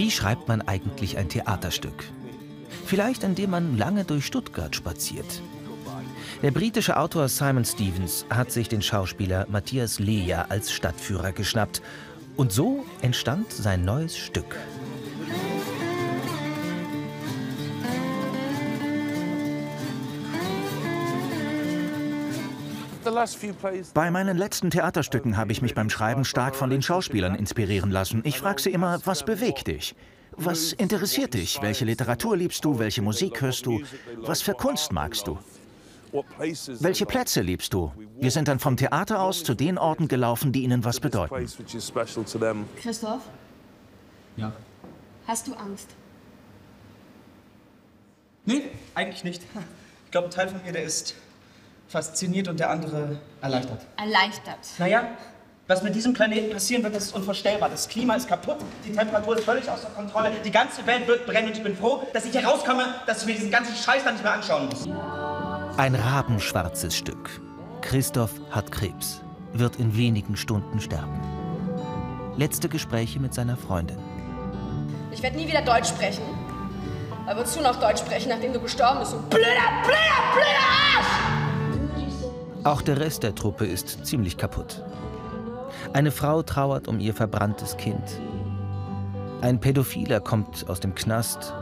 Wie schreibt man eigentlich ein Theaterstück? Vielleicht indem man lange durch Stuttgart spaziert. Der britische Autor Simon Stevens hat sich den Schauspieler Matthias Leja als Stadtführer geschnappt. Und so entstand sein neues Stück. Bei meinen letzten Theaterstücken habe ich mich beim Schreiben stark von den Schauspielern inspirieren lassen. Ich frage sie immer, was bewegt dich? Was interessiert dich? Welche Literatur liebst du? Welche Musik hörst du? Was für Kunst magst du? Welche Plätze liebst du? Wir sind dann vom Theater aus zu den Orten gelaufen, die ihnen was bedeuten. Christoph? Ja. Hast du Angst? Nee, eigentlich nicht. Ich glaube, ein Teil von mir, der ist fasziniert und der andere erleichtert. Erleichtert. Naja, was mit diesem Planeten passieren wird, das ist unvorstellbar. Das Klima ist kaputt, die Temperatur ist völlig außer Kontrolle, die ganze Welt wird brennen und ich bin froh, dass ich hier rauskomme, dass ich mir diesen ganzen Scheiß dann nicht mehr anschauen muss. Ein rabenschwarzes Stück. Christoph hat Krebs, wird in wenigen Stunden sterben. Letzte Gespräche mit seiner Freundin. Ich werde nie wieder Deutsch sprechen. Aber wozu noch Deutsch sprechen, nachdem du gestorben bist? Du blöder, blöder, blöder Arsch! Auch der Rest der Truppe ist ziemlich kaputt. Eine Frau trauert um ihr verbranntes Kind. Ein Pädophiler kommt aus dem Knast.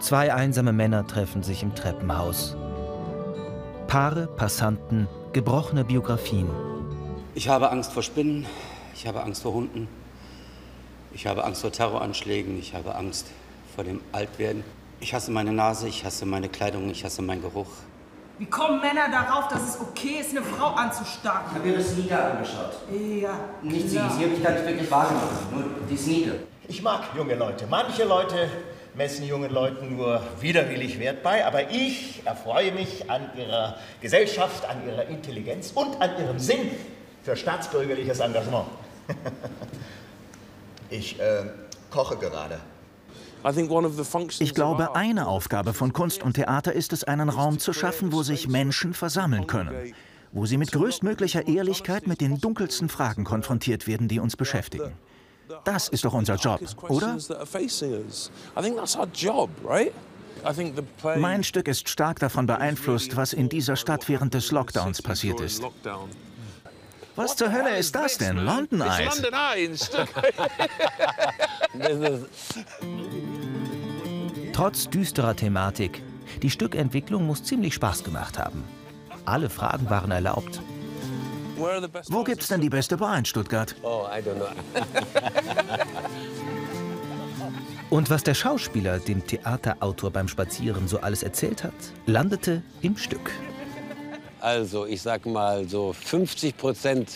Zwei einsame Männer treffen sich im Treppenhaus. Paare, Passanten, gebrochene Biografien. Ich habe Angst vor Spinnen, ich habe Angst vor Hunden, ich habe Angst vor Terroranschlägen, ich habe Angst vor dem Altwerden. Ich hasse meine Nase, ich hasse meine Kleidung, ich hasse meinen Geruch. Wie kommen Männer darauf, dass es okay ist, eine Frau anzustarren? Ich habe mir das Nieder angeschaut. Ja. Nicht sie, klar. sie habe ich gar nicht wirklich wahrgenommen, nur die Nieder. Ich mag junge Leute. Manche Leute messen jungen Leuten nur widerwillig Wert bei, aber ich erfreue mich an ihrer Gesellschaft, an ihrer Intelligenz und an ihrem Sinn für staatsbürgerliches Engagement. ich äh, koche gerade. Ich glaube, eine Aufgabe von Kunst und Theater ist es, einen Raum zu schaffen, wo sich Menschen versammeln können. Wo sie mit größtmöglicher Ehrlichkeit mit den dunkelsten Fragen konfrontiert werden, die uns beschäftigen. Das ist doch unser Job, oder? Mein Stück ist stark davon beeinflusst, was in dieser Stadt während des Lockdowns passiert ist. Was zur Hölle ist das denn? London Eyes? Trotz düsterer Thematik, die Stückentwicklung muss ziemlich Spaß gemacht haben. Alle Fragen waren erlaubt. Wo gibt's denn die beste Bar in Stuttgart? Oh, I don't know. Und was der Schauspieler dem Theaterautor beim Spazieren so alles erzählt hat, landete im Stück. Also, ich sag mal so 50 Prozent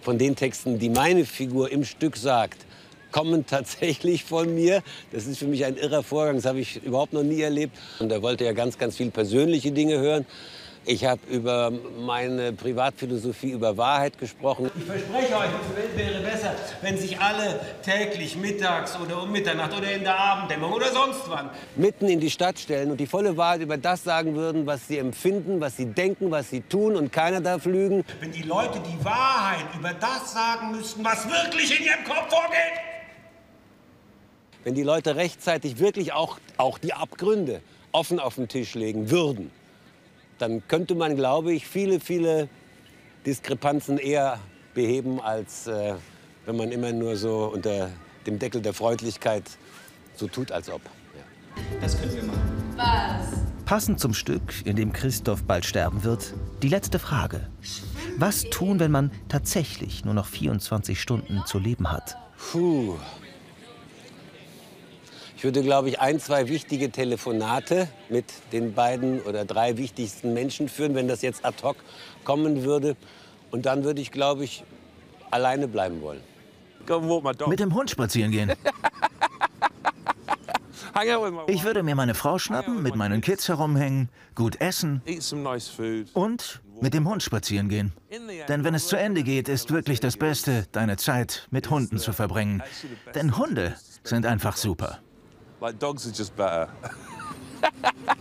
von den Texten, die meine Figur im Stück sagt, kommen tatsächlich von mir. Das ist für mich ein irrer Vorgang, das habe ich überhaupt noch nie erlebt. Und er wollte ja ganz, ganz viel persönliche Dinge hören. Ich habe über meine Privatphilosophie, über Wahrheit gesprochen. Ich verspreche euch, die Welt wäre besser, wenn sich alle täglich mittags oder um Mitternacht oder in der Abenddämmerung oder sonst wann Mitten in die Stadt stellen und die volle Wahrheit über das sagen würden, was sie empfinden, was sie denken, was sie tun und keiner darf lügen. Wenn die Leute die Wahrheit über das sagen müssten, was wirklich in ihrem Kopf vorgeht. Wenn die Leute rechtzeitig wirklich auch, auch die Abgründe offen auf den Tisch legen würden, dann könnte man, glaube ich, viele, viele Diskrepanzen eher beheben, als äh, wenn man immer nur so unter dem Deckel der Freundlichkeit so tut, als ob. Das können wir machen. Was? Passend zum Stück, in dem Christoph bald sterben wird, die letzte Frage. Was tun, wenn man tatsächlich nur noch 24 Stunden zu leben hat? Puh. Ich würde, glaube ich, ein, zwei wichtige Telefonate mit den beiden oder drei wichtigsten Menschen führen, wenn das jetzt ad hoc kommen würde. Und dann würde ich, glaube ich, alleine bleiben wollen. Mit dem Hund spazieren gehen. Ich würde mir meine Frau schnappen, mit meinen Kids herumhängen, gut essen und mit dem Hund spazieren gehen. Denn wenn es zu Ende geht, ist wirklich das Beste, deine Zeit mit Hunden zu verbringen. Denn Hunde sind einfach super. Like dogs are just better.